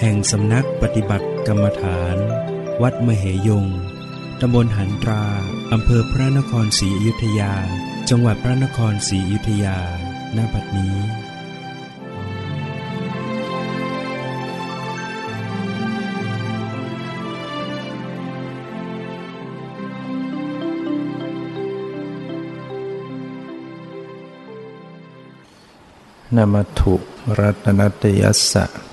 แห่งสำนักปฏิบัติกรรมฐาน วัดมเหยง ตำบลหันตรา อำเภอพระนครศรีอยุธยา จังหวัดพระนครศรีอยุธยาณบัดนี้นมัถุรัตนตยัสสะ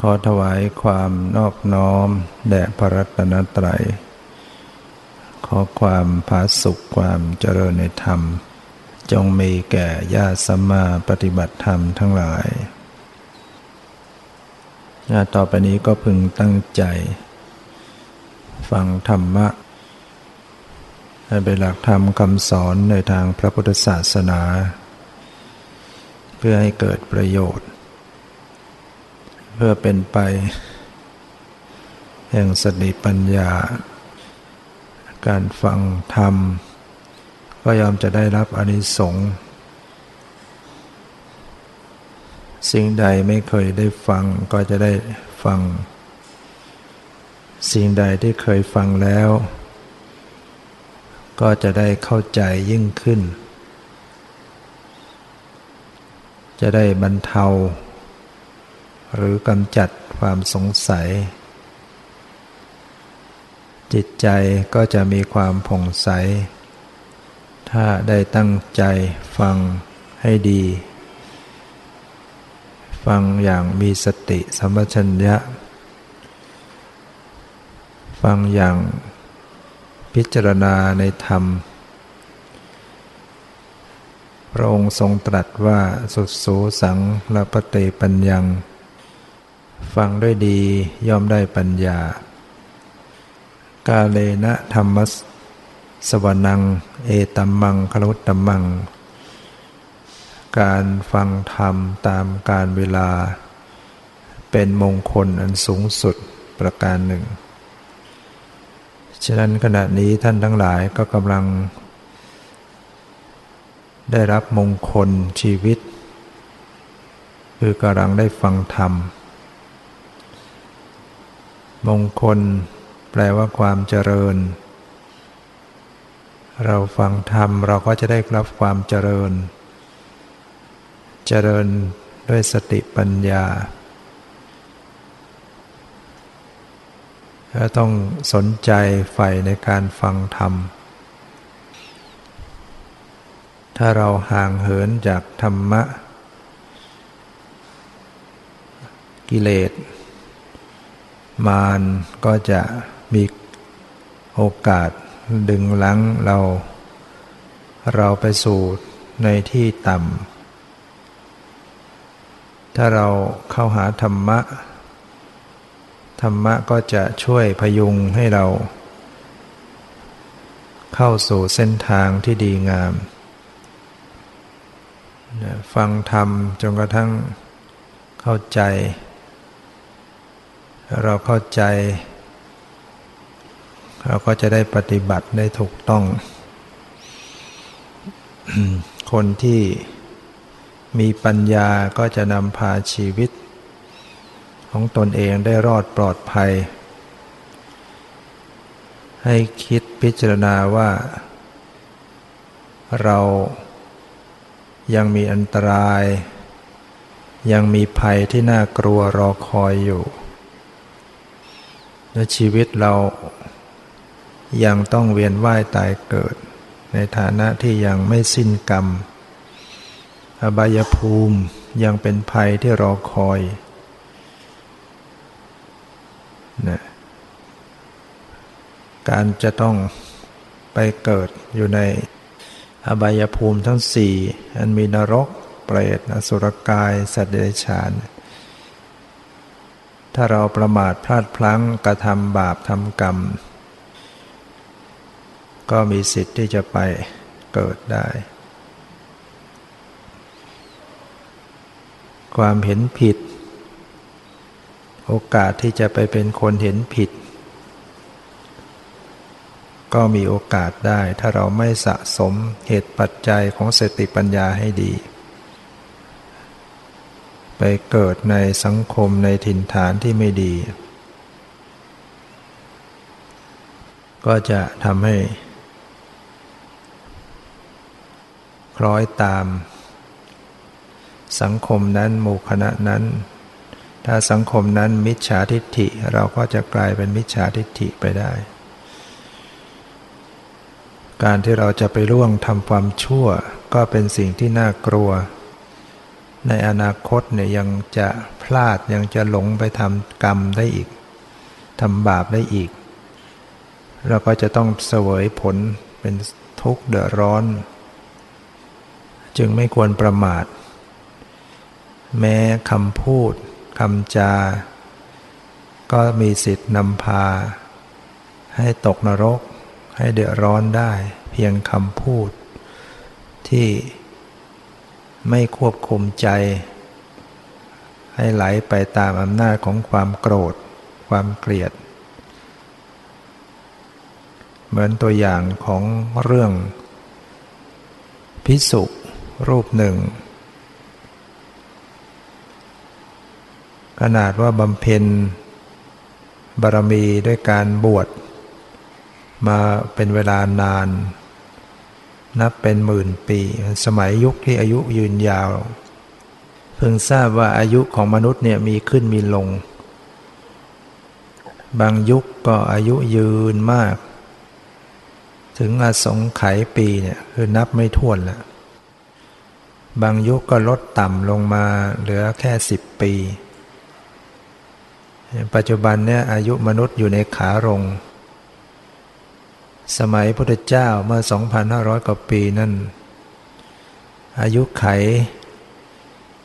ขอถวายความนอบน้อมแด่พระรัตนตรัย ขอความผาสุขความเจริญในธรรม จงมีแก่ญาติสัมมาปฏิบัติธรรมทั้งหลายต่อไปนี้ก็พึงตั้งใจ ฟังธรรมะให้เป็นหลักธรรมคำสอนในทางพระพุทธศาสนา เพื่อให้เกิดประโยชน์ พื่อเป็นไป แห่งสติปัญญา การฟังธรรม ก็ยอมจะได้รับอนิสงส์สิ่งใดไม่เคยได้ฟังก็จะได้ฟัง สิ่งใดที่เคยฟังแล้ว ก็จะได้เข้าใจยิ่งขึ้น จะได้บรรเทา หรือกำจัดความสงสัย จิตใจก็จะมีความผ่องใส ถ้าได้ตั้งใจฟังให้ดี ฟังอย่างมีสติสัมปชัญญะ ฟังอย่างพิจารณาในธรรม พระองค์ทรงตรัสว่าสุดสูสังละปเตปัญญัง ฟังด้วยดีย่อมได้ปัญญา กาเลนะธรรมสสวนัง เอตัมมังคลุตตัมมัง การฟังธรรมตามการเวลา เป็นมงคลอันสูงสุดประการหนึ่ง ฉะนั้นขณะนี้ท่านทั้งหลายก็กำลัง ได้รับมงคลชีวิต คือกำลังได้ฟังธรรม มงคล แปลว่าความเจริญ เราฟังธรรมเราก็จะได้รับความเจริญ เจริญด้วยสติปัญญาและต้องสนใจใฝ่ในการฟังธรรม ถ้าเราห่างเหินจากธรรมะ กิเลส มารก็จะมีโอกาสดึงลังเรา เราไปสู่ในที่ต่ำ ถ้าเราเข้าหาธรรมะ ธรรมะก็จะช่วยพยุงให้เรา เข้าสู่เส้นทางที่ดีงาม ฟังธรรมจนกระทั่งเข้าใจ เราเข้าใจ เราก็จะได้ปฏิบัติได้ถูกต้อง คนที่มีปัญญาก็จะนำพาชีวิต ของตนเองได้รอดปลอดภัย ให้คิดพิจารณาว่า เรายังมีอันตราย ยังมีภัยที่น่ากลัวรอคอยอยู่ และชีวิตเรายังต้องเวียนว่ายตายเกิด ในฐานะที่ยังไม่สิ้นกรรม อบายภูมิยังเป็นภัยที่รอคอยนะการจะต้องไปเกิดอยู่ในอบายภูมิทั้งสี่อันมีนรก เปรตอสุรกาย สัตว์เดรัจฉาน ถ้าเราประมาทพลาดพลั้งกระทำบาปทำกรรม ก็มีสิทธิ์ที่จะไปเกิดได้ ความเห็นผิด โอกาสที่จะไปเป็นคนเห็นผิด ก็มีโอกาสได้ถ้าเราไม่สะสมเหตุปัจจัยของสติปัญญาให้ดี ไปเกิดในสังคมในถิ่นฐานที่ไม่ดี ก็จะทำให้คล้อยตาม สังคมนั้นหมู่คณะนั้น ถ้าสังคมนั้นมิจฉาทิฏฐิเราก็จะกลายเป็นมิจฉาทิฏฐิไปได้ การที่เราจะไปร่วงทำความชั่วก็เป็นสิ่งที่น่ากลัว ในอนาคตเนี่ยยังจะพลาดยังจะหลงไปทำกรรมได้อีกทำบาปได้อีกเราก็จะต้องเสวยผลเป็นทุกข์เดือดร้อน จึงไม่ควรประมาท แม้คำพูดคำจา ก็มีสิทธิ์นำพา ให้ตกนรก ให้เดือดร้อนได้ เพียงคำพูดที่ ไม่ควบคุมใจ ให้ไหลไปตามอำนาจของความโกรธ ความเกลียด เหมือนตัวอย่างของเรื่องพิสุรูปหนึ่ง ขนาดว่าบำเพ็ญบารมีด้วยการบวชมาเป็นเวลานานนั นับเป็นหมื่นปี สมัยยุคที่อายุยืนยาว เพิ่งทราบว่าอายุของมนุษย์เนี่ยมีขึ้นมีลง บางยุคก็อายุยืนมาก ถึงอสงไขยปีเนี่ยคือนับไม่ถ้วนแล้วบางยุคก็ลดต่ำลงมาเหลือแค่สิบปี ปัจจุบันเนี่ยอายุมนุษย์อยู่ในขาลง สมัยพุทธเจ้าเมื่อ 2,500 กว่าปีนั่น อายุไข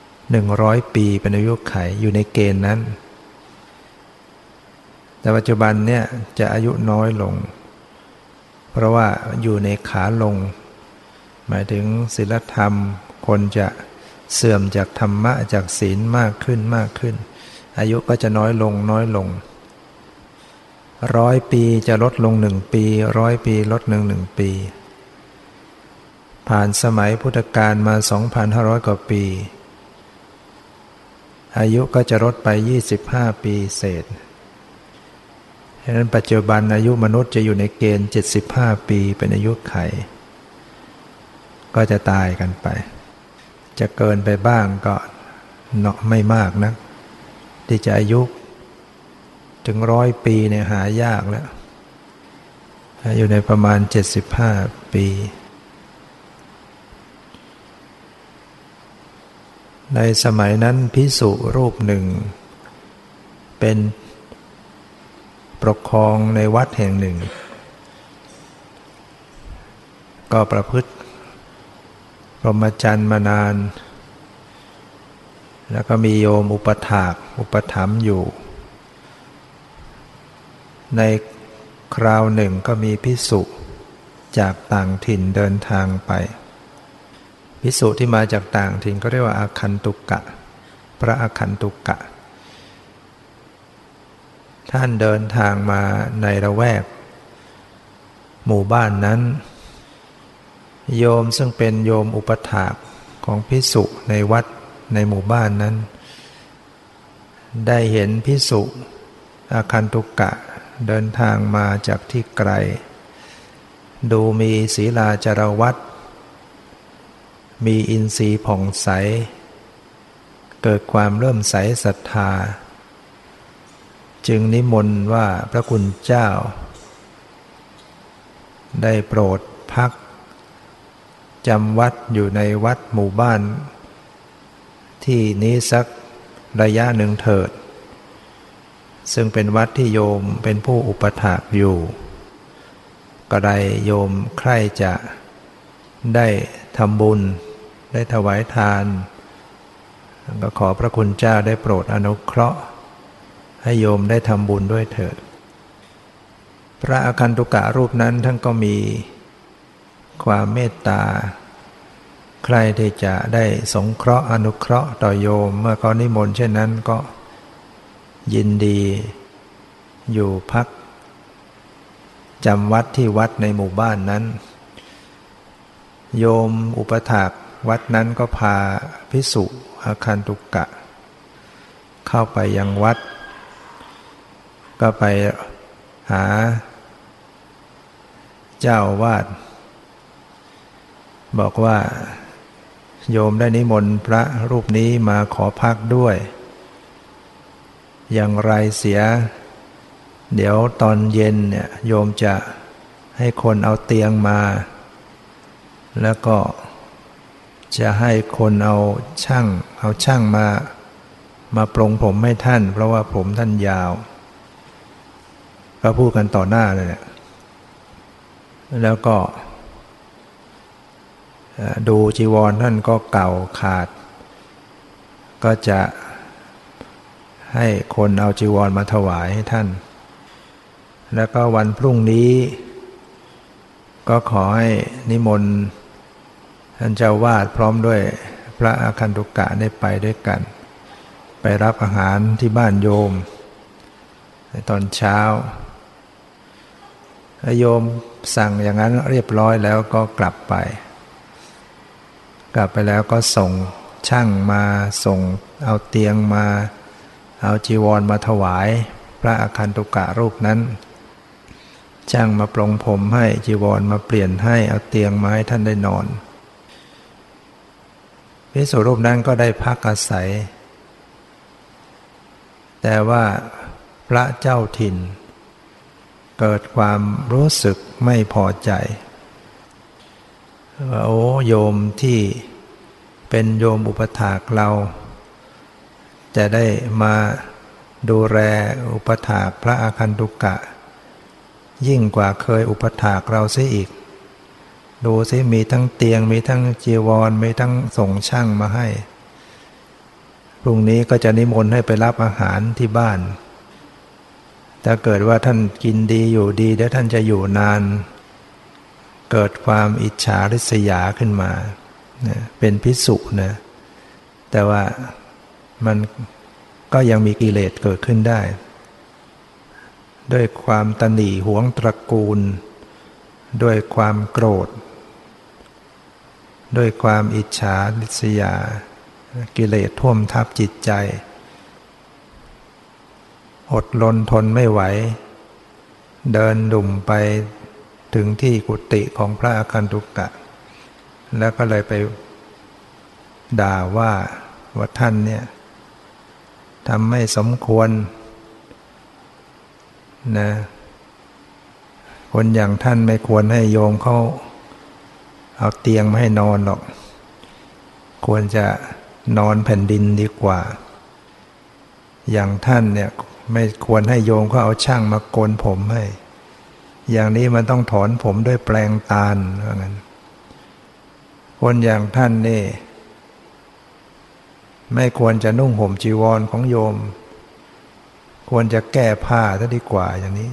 100 ปีเป็นอายุไขอยู่ในเกณฑ์นั้น แต่ปัจจุบันเนี่ยจะอายุน้อยลง เพราะว่าอยู่ในขาลง หมายถึงศีลธรรม คนจะเสื่อมจากธรรมะจากศีลมากขึ้นมากขึ้น อายุก็จะน้อยลงน้อยลง ร้อยปีจะลดลงหนึ่งปี ร้อยปีลดหนึ่งหนึ่งปี ผ่านสมัยพุทธกาลมา 2,500 กว่าปี อายุก็จะลดไป 25 ปีเศษฉะนั้นปัจจุบันอายุมนุษย์จะอยู่ในเกณฑ์ 75 ปีเป็นอายุไข ก็จะตายกันไป จะเกินไปบ้างก็เนาะไม่มากนะที่จะอายุ ถึงร้อยปีเนี่ยหายากแล้ว อยู่ในประมาณ 75 ปี ในสมัยนั้นพิสุรูปหนึ่ง เป็นปกครองในวัดแห่งหนึ่ง ก็ประพฤติพรหมจรรย์มานาน แล้วก็มีโยมอุปถาก อุปถัมภ์อยู่ ในคราวหนึ่งก็มีพิสุจากต่างถิ่นเดินทางไป พิสุที่มาจากต่างถิ่นก็เรียกว่าอาคันตุกะ พระอาคันตุกะ ท่านเดินทางมาในระแวก หมู่บ้านนั้น โยมซึ่งเป็นโยมอุปถากของพิสุในวัดในหมู่บ้านนั้น ได้เห็นพิสุอาคันตุกะ เดินทางมาจากที่ไกล ดูมีศีลาจารวัตมีอินทรีย์ผ่องใส เกิดความเริ่มใสศรัทธา จึงนิมนต์ว่าพระคุณเจ้า ได้โปรดพักจำวัดอยู่ในวัดหมู่บ้าน ที่นี้สักระยะหนึ่งเถิด ซึ่งเป็นวัดที่โยมเป็นผู้อุปถากอยู่ ก็ได้โยมใครจะได้ทำบุญ ได้ถวายทาน ก็ขอพระคุณเจ้าได้โปรดอนุเคราะห์ ให้โยมได้ทำบุญด้วยเถิด พระอคันตุกะรูปนั้นท่านก็มีความเมตตา ใครที่จะได้สงเคราะห์อนุเคราะห์ต่อโยม เมื่อเขานิมนต์เช่นนั้นก็ ยินดี อยู่พักจำวัดที่วัดในหมู่บ้านนั้น โยมอุปถากวัดนั้นก็พาพิสุอาคันตุกกะ เข้าไปยังวัด ก็ไปหา เจ้าวาด บอกว่า โยมได้นิมนต์พระรูปนี้มาขอพักด้วย อย่างไรเสีย เดี๋ยวตอนเย็นเนี่ยโยมจะให้คนเอาเตียงมา แล้วก็จะให้คนเอาช่าง เอาช่างมา มาปรงผมให้ท่าน เพราะว่าผมท่านยาว ก็พูดกันต่อหน้าเลยเนี่ยแล้วก็ ดูจีวรท่านก็เก่าขาด ก็จะ ให้คนเอาจีวรมาถวายให้ท่าน แล้วก็วันพรุ่งนี้ ก็ขอให้นิมนต์ท่านเจ้าวาดพร้อมด้วยพระอาคันตุกะได้ไปด้วยกัน ไปรับอาหารที่บ้านโยม ในตอนเช้าโยมสั่งอย่างนั้นเรียบร้อยแล้วก็กลับไป กลับไปแล้วก็ส่งช่างมาส่งเอาเตียงมา เอาจีวรมาถวายพระอาคันตุกะรูปนั้นช่างมาปลงผมให้จีวรมาเปลี่ยนให้เอาเตียงมาให้ท่านได้นอนพิสุรูปนั้นก็ได้พักอาศัย แต่ว่าพระเจ้าถิ่น เกิดความรู้สึกไม่พอใจว่าโอ้โยมที่เป็นโยมอุปถากเรา จะได้มาดูแลอุปถากพระอาคันตุกะ ยิ่งกว่าเคยอุปถากเราเสียอีก ดูซิมีทั้งเตียงมีทั้งจีวร มีทั้งส่งช่างมาให้พรุ่งนี้ก็จะนิมนต์ให้ไปรับอาหารที่บ้าน ถ้าเกิดว่าท่านกินดีอยู่ดีเดี๋ยวท่านจะอยู่นาน เกิดความอิจฉาริษยาขึ้นมา เป็นพิสุนะแต่ว่า มันก็ยังมีกิเลสเกิดขึ้นได้ ด้วยความตนีหวงตระกูล ด้วยความโกรธ ด้วยความอิจฉาริษยา กิเลสท่วมทับจิตใจ อดลนทนไม่ไหว เดินดุ่มไปถึงที่กุฏิของพระอาคันตุกะ แล้วก็เลยไปด่าว่าว่าท่านเนี่ย ทำไม่สมควรนะคนอย่างท่านไม่ควรให้โยมเขาเอาเตียงมาให้นอนหรอก ควรจะนอนแผ่นดินดีกว่า อย่างท่านเนี่ยไม่ควรให้โยมเขาเอาช่างมาโกนผมให้ อย่างนี้มันต้องถอนผมด้วยแปลงตาลว่างั้นคนอย่างท่านนี่ ไม่ควรจะนุ่งห่มจีวรของโยม ควรจะแก้ผ้าซะดีกว่าอย่างนี้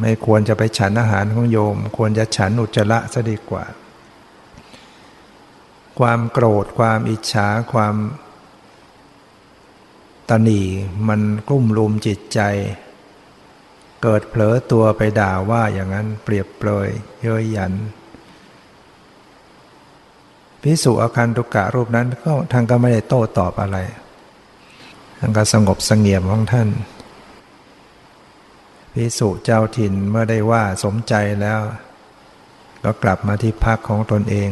ไม่ควรจะไปฉันอาหารของโยม ควรจะฉันอุจจาระซะดีกว่า ความโกรธความอิจฉาความตนีมันกลุ่มลุมจิตใจ เกิดเผลอตัวไปด่าว่าอย่างนั้นเปรียบเปรยเย้ยหยัน พิสุอาคันตุกะรูปนั้นก็ท่านก็ไม่ได้โต้ตอบอะไรท่านก็สงบสงเงียมของท่านพิสุเจ้าถิ่นเมื่อได้ว่าสมใจแล้ว ก็กลับมาที่พักของตนเอง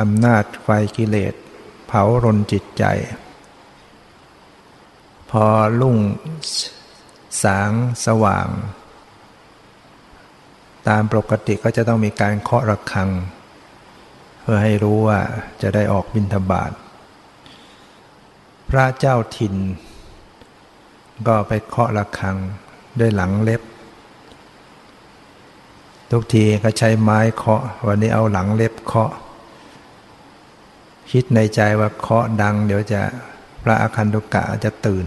อำนาจไฟกิเลส เผารนจิตใจ พอลุ่งสางสว่าง ตามปกติก็จะต้องมีการเคาะระฆัง เพื่อให้รู้ว่าจะได้ออกบิณฑบาตพระเจ้าถิ่น ก็ไปเคาะระฆังด้วยหลังเล็บ ทุกทีก็ใช้ไม้เคาะ วันนี้เอาหลังเล็บเคาะ คิดในใจว่าเคาะดัง เดี๋ยวจะพระอาคันตุกะจะตื่น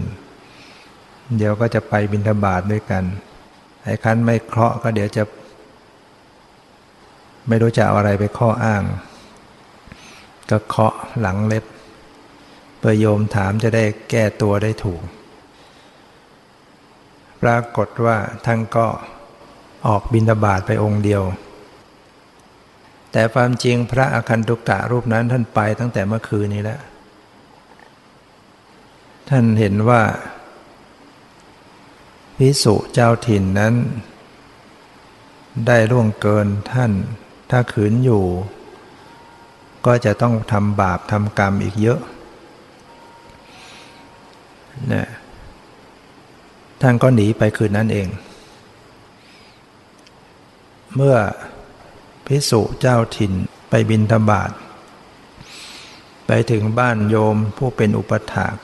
เดี๋ยวก็จะไปบิณฑบาตด้วยกันไอ้คันไม่เคาะก็เดี๋ยวจะ ไม่รู้จะเอาอะไรไปข้ออ้าง ก็เคาะหลังเล็บเพื่อโยมถามจะได้แก้ตัวได้ถูก ปรากฏว่าท่านก็ออกบินทบาทไปองค์เดียว แต่ความจริงพระอคันตุกะรูปนั้นท่านไปตั้งแต่เมื่อคืนนี้แล้ว ท่านเห็นว่าพิสุเจ้าถิ่นนั้น ได้ล่วงเกินท่าน ถ้าขืนอยู่ ก็จะต้องทำบาปทำกรรมอีกเยอะนะท่านก็หนีไปคืนนั้นเอง เมื่อพิสุเจ้าถิ่นไปบินธบาตไปถึงบ้านโยมผู้เป็นอุปถาก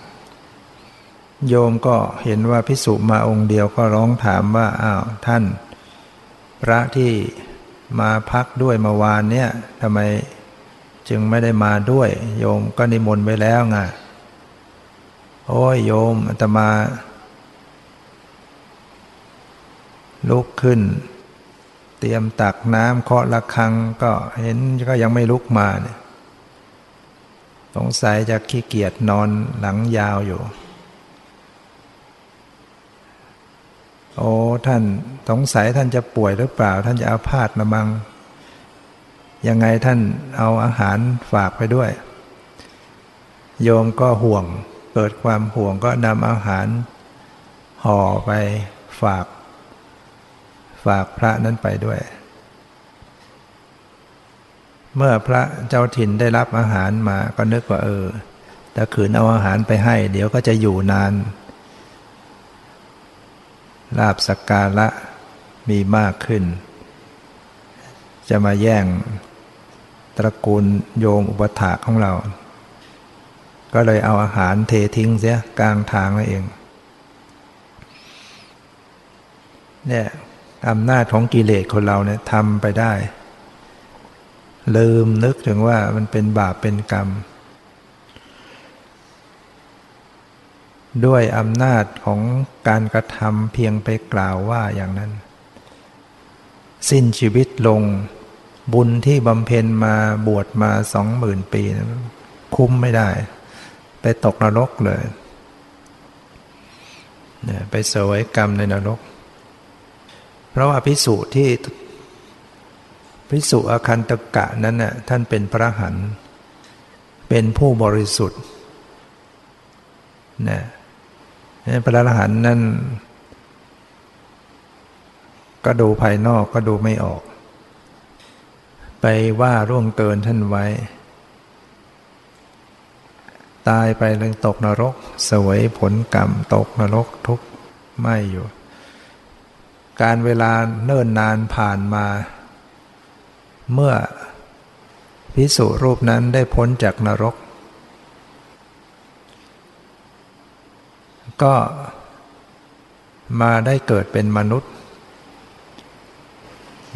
โยมก็เห็นว่าพิสุมาองค์เดียวก็ร้องถามว่า อ้าวท่าน พระที่ มาพักด้วยมาวานเนี่ยทำไมจึงไม่ได้มาด้วย โยมก็นิมนต์ไว้แล้วไงโอ้ยโยมอาตมา ลุกขึ้น เตรียมตักน้ำเคาะระฆังก็เห็นก็ยังไม่ลุกมาเนี่ยสงสัยจะขี้เกียจนอนหลังยาวอยู่ โอ้ท่านสงสัยท่านจะป่วยหรือเปล่า ท่านจะอาพาธนะมัง ยังไงท่านเอาอาหารฝากไปด้วย โยมก็ห่วง เกิดความห่วงก็นำอาหารห่อไปฝาก ฝากพระนั้นไปด้วย เมื่อพระเจ้าถิ่นได้รับอาหารมาก็นึกว่าเออถ้าขืนเอาอาหารไปให้ เดี๋ยวก็จะอยู่นาน ลาบสักการะมีมากขึ้น จะมาแย่งตระกูลโยมอุปถาของเรา ก็เลยเอาอาหารเททิ้งเสียกลางทางนั่นเองเนี่ยอำนาจของกิเลสคนเราเนี่ยทำไปได้ ลืมนึกถึงว่ามันเป็นบาปเป็นกรรม ด้วยอำนาจของการกระทำเพียงไปกล่าวว่าอย่างนั้น สิ้นชีวิตลง บุญที่บำเพ็ญมาบวชมาสองหมื่นปีนะคุ้มไม่ได้ ไปตกนรกเลยไปเสวยกรรมในนรก เพราะว่าพิสุที่พิสุอคันตกะนั้นน่ะท่านเป็นพระหันเป็นผู้บริสุทธิ์นะ พระอรหันต์นั้นก็ดูภายนอกก็ดูไม่ออก ไปว่าร่วงเกินท่านไว้ ตายไปเลยตกนรก สวยผลกรรม ตกนรกทุกไม่อยู่ การเวลาเนิ่นนานผ่านมา เมื่อพิสุรูปนั้นได้พ้นจากนรก ก็มาได้เกิดเป็นมนุษย์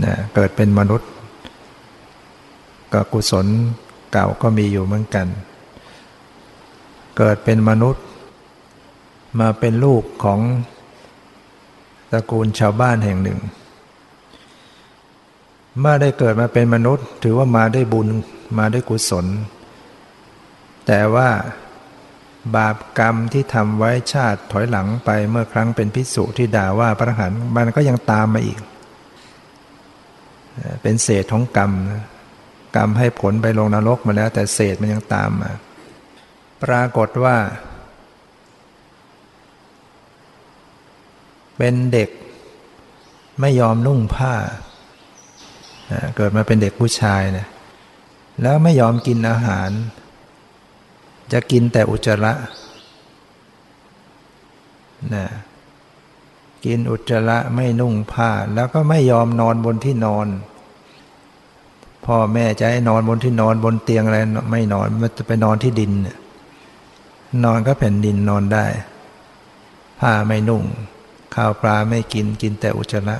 นะเกิดเป็นมนุษย์ ก็กุศลเก่าก็มีอยู่เหมือนกัน เกิดเป็นมนุษย์ มาเป็นลูกของตระกูลชาวบ้านแห่งหนึ่ง เมื่อได้เกิดมาเป็นมนุษย์ ถือว่ามาได้บุญมาได้กุศล แต่ว่า บาปกรรมที่ทำไว้ชาติถอยหลังไปเมื่อครั้งเป็นพิสุที่ด่าว่าพระหันมันก็ยังตามมาอีก เป็นเศษของกรรม กรรมให้ผลไปลงนรกมาแล้ว แต่เศษมันยังตามมา ปรากฏว่า เป็นเด็กไม่ยอมนุ่งผ้า เกิดมาเป็นเด็กผู้ชายเนี่ยแล้วไม่ยอมกินอาหาร จะกินแต่อุจจาระนะกินอุจจาระไม่นุ่งผ้า แล้วก็ไม่ยอมนอนบนที่นอน พ่อแม่จะให้นอนบนที่นอนบนเตียงอะไรไม่นอนมันจะไปนอนที่ดิน นอนก็แผ่นดินนอนได้ ผ้าไม่นุ่ง ข้าวปลาไม่กินกินแต่อุจจาระ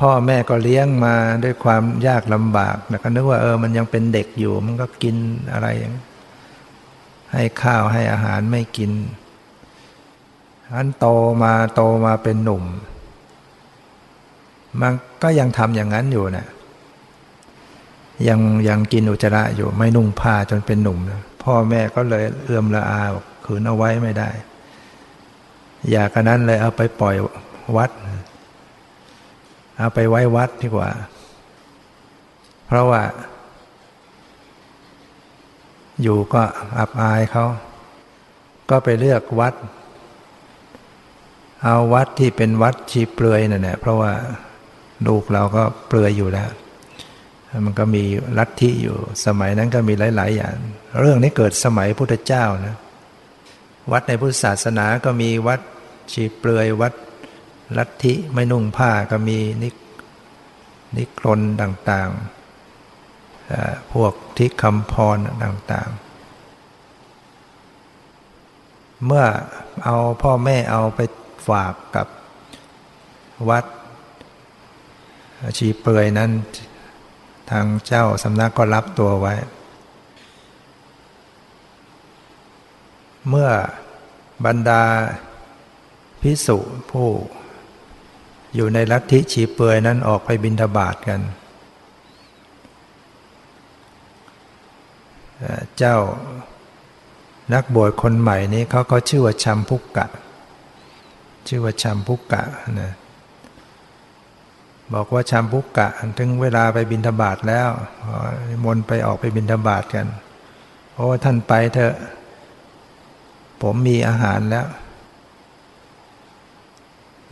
พ่อแม่ก็เลี้ยงมาด้วยความยากลำบากแล้วก็นึกว่าเออมันยังเป็นเด็กอยู่ มันก็กินอะไรอย่างให้ข้าวให้อาหารไม่กินอันโตมาโตมาเป็นหนุ่ม มันก็ยังทำอย่างนั้นอยู่นะยังยังกินอุจจาระอยู่ไม่นุ่งผ้าจนเป็นหนุ่มนะพ่อแม่ก็เลยเอื้อมละอาขืนเอาไว้ไม่ได้ อยากกันนั้นเลยเอาไปปล่อยวัด เอาไปไว้วัดดีกว่า เพราะว่า อยู่ก็อับอายเขา ก็ไปเลือกวัด เอาวัดที่เป็นวัดชีเปลือยนั่นแหละเพราะว่าลูกเราก็เปลือยอยู่แล้ว มันก็มีลัทธิอยู่ สมัยนั้นก็มีหลาย ๆ อย่าง เรื่องนี้เกิดสมัยพุทธเจ้านะ วัดในพุทธศาสนาก็มีวัดชีเปลือยวัด ลัทธิไม่นุ่งผ้าก็มีนินิครนต่างๆ พวกทิคำพรต่างๆ เมื่อเอาพ่อแม่เอาไปฝากกับวัด ชีเปลือยนั้น ทางเจ้าสำนักก็รับตัวไว้ เมื่อบรรดาพิสุผู้ อยู่ในลัทธิชีเปือยนั้นออกไปบินทบาทกัน เจ้านักบวชคนใหม่นี้เขาก็ชื่อว่าชัมพุกกะ ชื่อว่าชัมพุกกะนะบอกว่าชามพุกกะถึงเวลาไปบินธบาตแล้วมนไปออกไปบินธบาตกัน โอ้ท่านไปเถอะ ผมมีอาหารแล้ว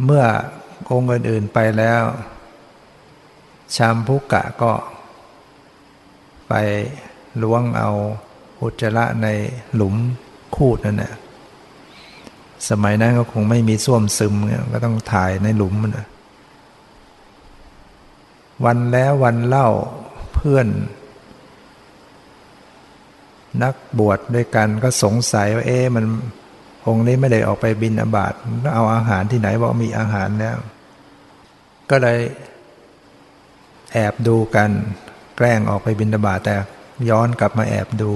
เมื่อ องค์อื่นๆไปแล้วชามพุกกะก็ ไปล้วงเอาอุจจาระในหลุมคูดนั่นแหละสมัยนั้นก็คงไม่มีส้วมซึมก็ต้องถ่ายในหลุมนะวันแล้ววันเล่าเพื่อน นักบวชด้วยกันก็สงสัยว่าเอ๊ะมันองค์นี้ไม่ได้ออกไปบินอบาตเอาอาหารที่ไหนบอกมีอาหารแล้ว ก็เลยแอบดูกัน แกล้งออกไปบินบาแต่ย้อนกลับมาแอบดู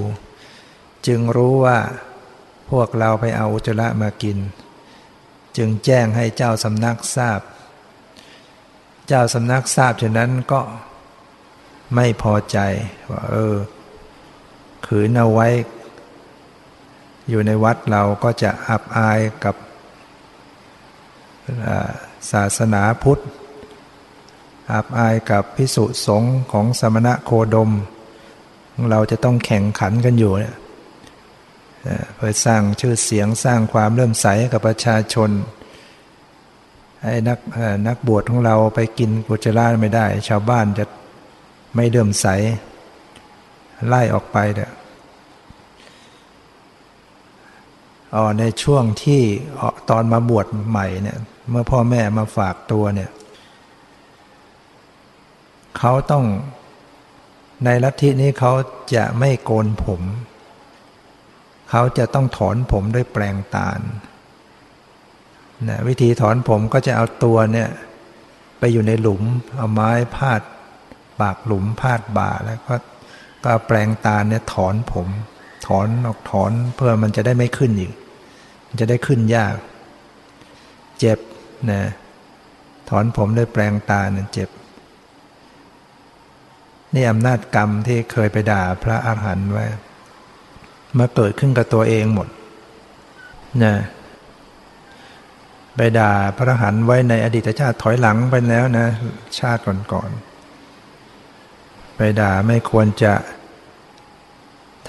จึงรู้ว่าพวกเราไปเอาอุจจาระมากิน จึงแจ้งให้เจ้าสำนักทราบ เจ้าสำนักทราบฉะนั้นก็ไม่พอใจว่าเออ ขืนเอาไว้ อยู่ในวัดเราก็จะอับอายกับศาสนาพุทธ อับอายกับพิสุสงฆ์ของสมณะโคดม เราจะต้องแข่งขันกันอยู่เนี่ยเพื่อสร้างชื่อเสียงสร้างความเริ่มใสกับประชาชนไอ้นักนักบวชของเราไปกินกุจราไม่ได้ ชาวบ้านจะไม่เดิมใส ไล่ออกไปเด้ออ๋อในช่วงที่ตอนมาบวชใหม่เนี่ย เมื่อพ่อแม่มาฝากตัวเนี่ย เขาต้องในลัทธินี้เขาจะไม่โกนผม เขาจะต้องถอนผมด้วยแปลงตาลนะวิธีถอนผมก็จะเอาตัวเนี่ยไปอยู่ในหลุม เอาไม้พาดปากหลุมพาดบ่าแล้วก็ก็แปลงตาเนี่ยถอนผม ถอนออกถอนเพื่อมันจะได้ไม่ขึ้นอีก มันจะได้ขึ้นยาก เจ็บนะถอนผมด้วยแปลงตาเนี่ยเจ็บ นี่อำนาจกรรมที่เคยไปด่าพระอาหารหันต์ไว้มาเกิดขึ้นกับตัวเองหมดนะไปด่าพระหันไว้ในอดีตชาติถอยหลังไปแล้วนะ ชาติก่อนๆไปด่าไม่ควรจะ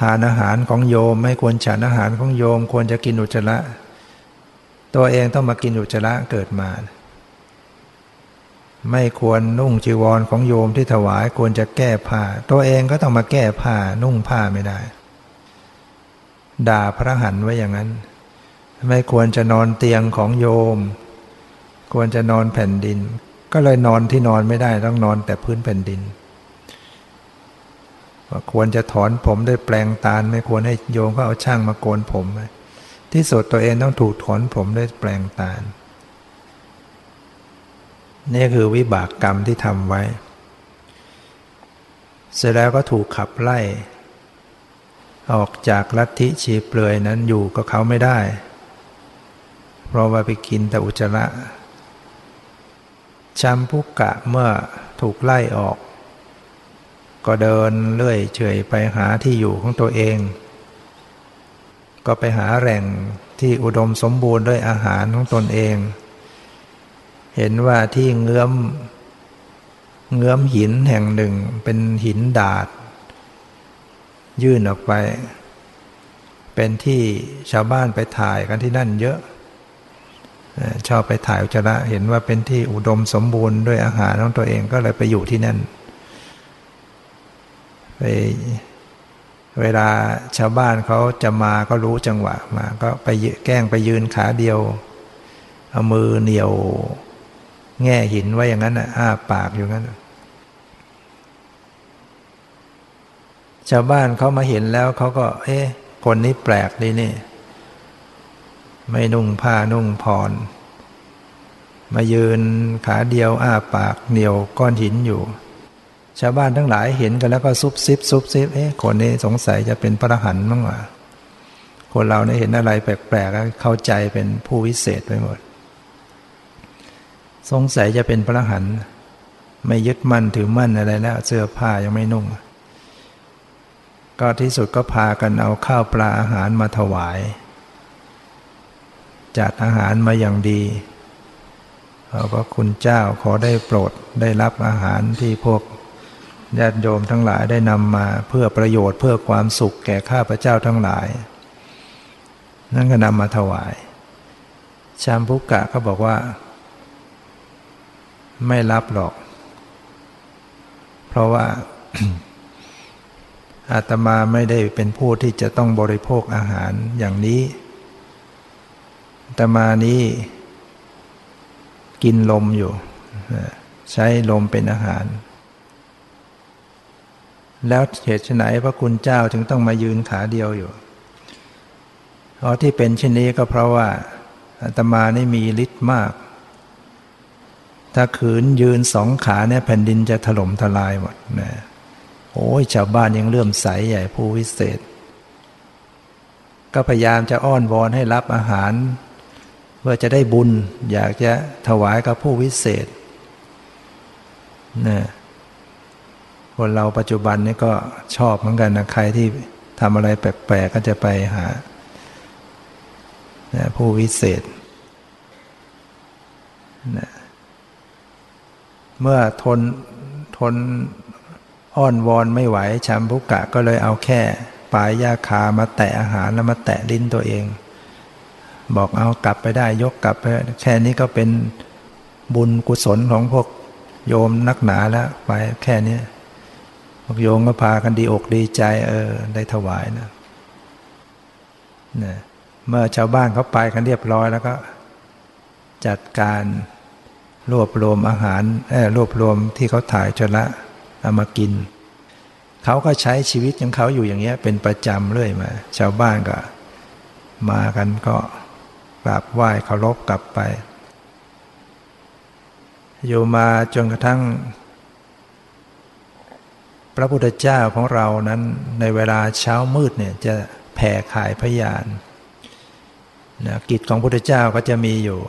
ทานอาหารของโยม ไม่ควรฉันอาหารของโยม ควรจะกินอุจจาระตัวเองต้องมากินอุจจาระเกิดมา ไม่ควรนุ่งจีวรของโยมที่ถวายควรจะแก้ผ้า ตัวเองก็ต้องมาแก้ผ้านุ่งผ้าไม่ได้ ด่าพระหันไว้อย่างนั้น ไม่ควรจะนอนเตียงของโยม ควรจะนอนแผ่นดิน ก็เลยนอนที่นอนไม่ได้ต้องนอนแต่พื้นแผ่นดินว่าควรจะถอนผมด้วยแปลงตาล ไม่ควรให้โยมก็เอาช่างมาโกนผม ที่สุดตัวเองต้องถูกถอนผมด้วยแปลงตาล นี่คือวิบากกรรมที่ทำไว้ เสร็จแล้วก็ถูกขับไล่ ออกจากลัทธิชีเปลือยนั้นอยู่กับเขาไม่ได้ เพราะว่าไปกินแต่อุจจาระชัมพุกะเมื่อถูกไล่ออก ก็เดินเลื่อยเฉยไปหาที่อยู่ของตัวเอง ก็ไปหาแหล่งที่อุดมสมบูรณ์ด้วยอาหารของตนเอง เห็นว่าที่เงื้อมเงื้อมหินแห่งหนึ่งเป็นหินดาด ยื่นออกไป เป็นที่ชาวบ้านไปถ่ายกันที่นั่นเยอะ ชอบไปถ่ายอุจจาระเห็นว่าเป็นที่อุดมสมบูรณ์ด้วยอาหารของตัวเองก็เลยไปอยู่ที่นั่นไปเวลาชาวบ้านเขาจะมาก็รู้จังหวะมา ก็ไปแกล้งไปยืนขาเดียว เอามือเหนียว แง่หินไว้อย่างนั้นอ้าปากอยู่งั้นชาวบ้านเขามาเห็นแล้วเขาก็ เอ๊ะ คนนี้แปลกดีนี่ ไม่นุ่งผ้านุ่งผ่อน มายืนขาเดียวอ้าปากเหนียวก้อนหินอยู่ ชาวบ้านทั้งหลายเห็นกันแล้วก็ซุบซิบซุบซิบเอ๊ะคนนี้สงสัยจะเป็นพระหันมั้งวะคนเราเนี่ยเห็นอะไรแปลกๆเข้าใจเป็นผู้วิเศษไปหมด สงสัยจะเป็นพระหันไม่ยึดมั่นถือมั่นอะไรแล้ว เสื้อผ้ายังไม่นุ่ง ก็ที่สุดก็พากันเอาข้าวปลาอาหารมาถวาย จัดอาหารมาอย่างดีเราก็คุณเจ้าขอได้โปรดได้รับอาหารที่พวกญาติโยมทั้งหลายได้นำมาเพื่อประโยชน์เพื่อความสุขแก่ข้าพเจ้าทั้งหลาย นั่นก็นำมาถวาย ชามพุกกะก็บอกว่า ไม่รับหรอก เพราะว่าอาตมาไม่ได้เป็นผู้ที่จะต้องบริโภคอาหารอย่างนี้อาตมานี้กินลมอยู่ ใช้ลมเป็นอาหาร แล้วเหตุไหนพระคุณเจ้าถึงต้องมายืนขาเดียวอยู่เพราะที่เป็นเช่นนี้ก็เพราะว่าอาตมานี่มีฤทธิ์มาก ถ้าขืนยืนสองขาเนี่ยแผ่นดินจะถล่มทลายหมดนะโอ้ยชาวบ้านยังเลื่อมใสใหญ่ผู้วิเศษ ก็พยายามจะอ้อนวอนให้รับอาหาร เพื่อจะได้บุญ อยากจะถวายกับผู้วิเศษนะคนเราปัจจุบันนี่ก็ชอบเหมือนกันนะใครที่ทำอะไรแปลกๆก็จะไปหาผู้วิเศษนะ เมื่อทนทนอ้อนวอนไม่ไหวชัมพุกะก็เลยเอาแค่ปลายยาคามาแตะอาหารแล้วมาแตะลิ้นตัวเอง บอกเอากลับไปได้ยกกลับไปแค่นี้ก็เป็นบุญกุศลของพวกโยมนักหนาแล้วไปแค่นี้พวกโยมก็พากันดีอกดีใจเออได้ถวายนะเนี่ยเมื่อชาวบ้านเขาไปกันเรียบร้อยแล้วก็ จัดการ รวบรวมอาหารรวบรวมที่เขาถ่ายจนละเอามากิน เขาก็ใช้ชีวิตของเขาอยู่อย่างเงี้ย เป็นประจำเรื่อยมา ชาวบ้านก็ มากันก็กราบไหว้เคารพกลับไป อยู่มาจนกระทั่ง พระพุทธเจ้าของเรานั้นในเวลาเช้ามืดเนี่ยจะแผ่ขายพยานนะกิจของพุทธเจ้าก็จะมีอยู่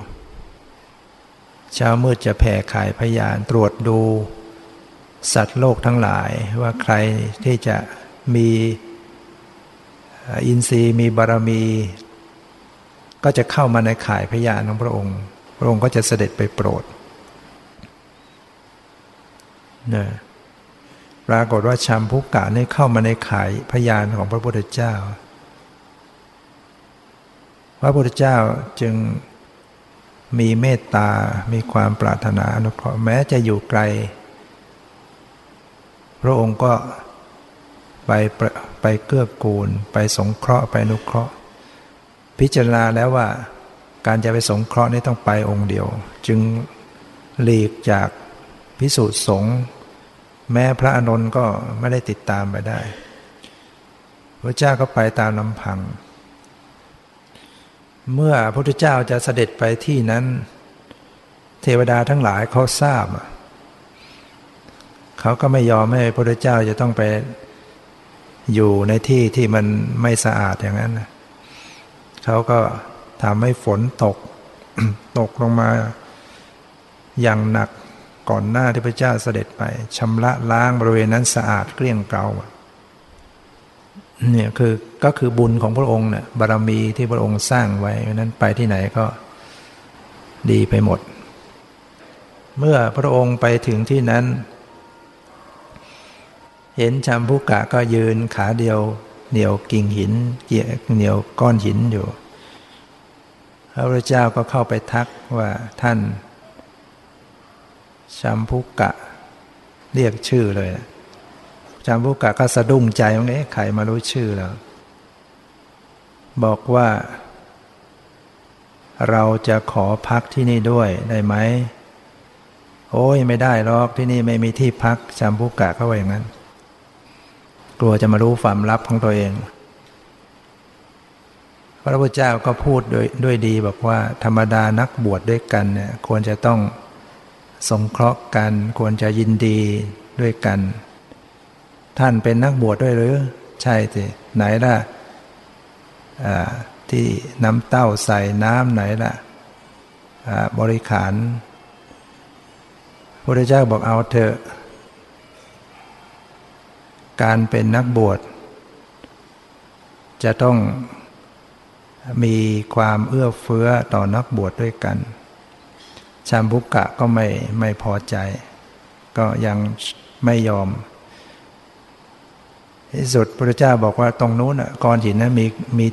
เช้ามืดจะแผ่ขายพยานตรวจดู สัตว์โลกทั้งหลายว่าใครที่จะมีอินทรีย์มีบารมี ก็จะเข้ามาในข่ายพยานของพระองค์ พระองค์ก็จะเสด็จไปโปรดนะปรากฏว่าชัมพุกกะนี่เข้ามาในข่ายพยานของพระพุทธเจ้า พระพุทธเจ้าจึง มีเมตตา มีความปรารถนาอนุเคราะห์แม้จะอยู่ไกล พระองค์ก็ไปไปเกื้อกูล ไปสงเคราะห์ไปอนุเคราะห์ พิจารณาแล้วว่า การจะไปสงเคราะห์นี่ต้องไปองค์เดียว จึงหลีกจากพิสูจน์สงฆ์แม้พระอนุนก็ไม่ได้ติดตามไปได้ พระเจ้าก็ไปตามลำพัง เมื่อพระพุทธเจ้าจะเสด็จไปที่นั้น เทวดาทั้งหลายเขาทราบ เขาก็ไม่ยอมให้พระพุทธเจ้าจะต้องไปอยู่ในที่ที่มันไม่สะอาดอย่างนั้นเขาก็ทำให้ฝนตก ตกลงมาอย่างหนักก่อนหน้าที่พระเจ้าเสด็จไปชำระล้างบริเวณนั้นสะอาดเกลี้ยงเกลา เนี่ยคือก็คือบุญของพระองค์เนี่ยบารมีที่พระองค์สร้างไว้นั้นไปที่ไหนก็ดีไปหมด เมื่อพระองค์ไปถึงที่นั้น เห็นชัมพุกะก็ยืนขาเดียวเหนียวกิ่งหินเกี่ยเหนียวก้อนหินอยู่ พระพุทธเจ้าก็เข้าไปทักว่าท่านชัมพุกะ เรียกชื่อเลย ชัมพุกะก็สะดุ้งใจว่าเอ๊ะใครมารู้ชื่อแล้วบอกว่า เราจะขอพักที่นี่ด้วยได้ไหมโอ้ยไม่ได้หรอกที่นี่ไม่มีที่พักชัมพุกะเขาว่าอย่างนั้น กลัวจะมารู้ความลับของตัวเอง พระพุทธเจ้าก็พูดด้วยด้วยดีบอกว่า ธรรมดานักบวชดด้วยกันเนี่ยควรจะต้องสงเคราะห์กัน ควรจะยินดีด้วยกัน ท่านเป็นนักบวชดด้วยหรือ ใช่สิไหนล่ะที่น้ำเต้าใส่น้ำไหนล่ะบริขารพระเจ้าบอกเอาเถอะการเป็นนักบวช จะต้องมีความเอื้อเฟื้อต่อนักบวชดด้วยกัน ชามบุกกะก็ไม่ไม่พอใจ ก็ยังไม่ยอม ที่สุดพระเจ้าบอกว่าตรงนู้นก้อนหินนั้นมีมี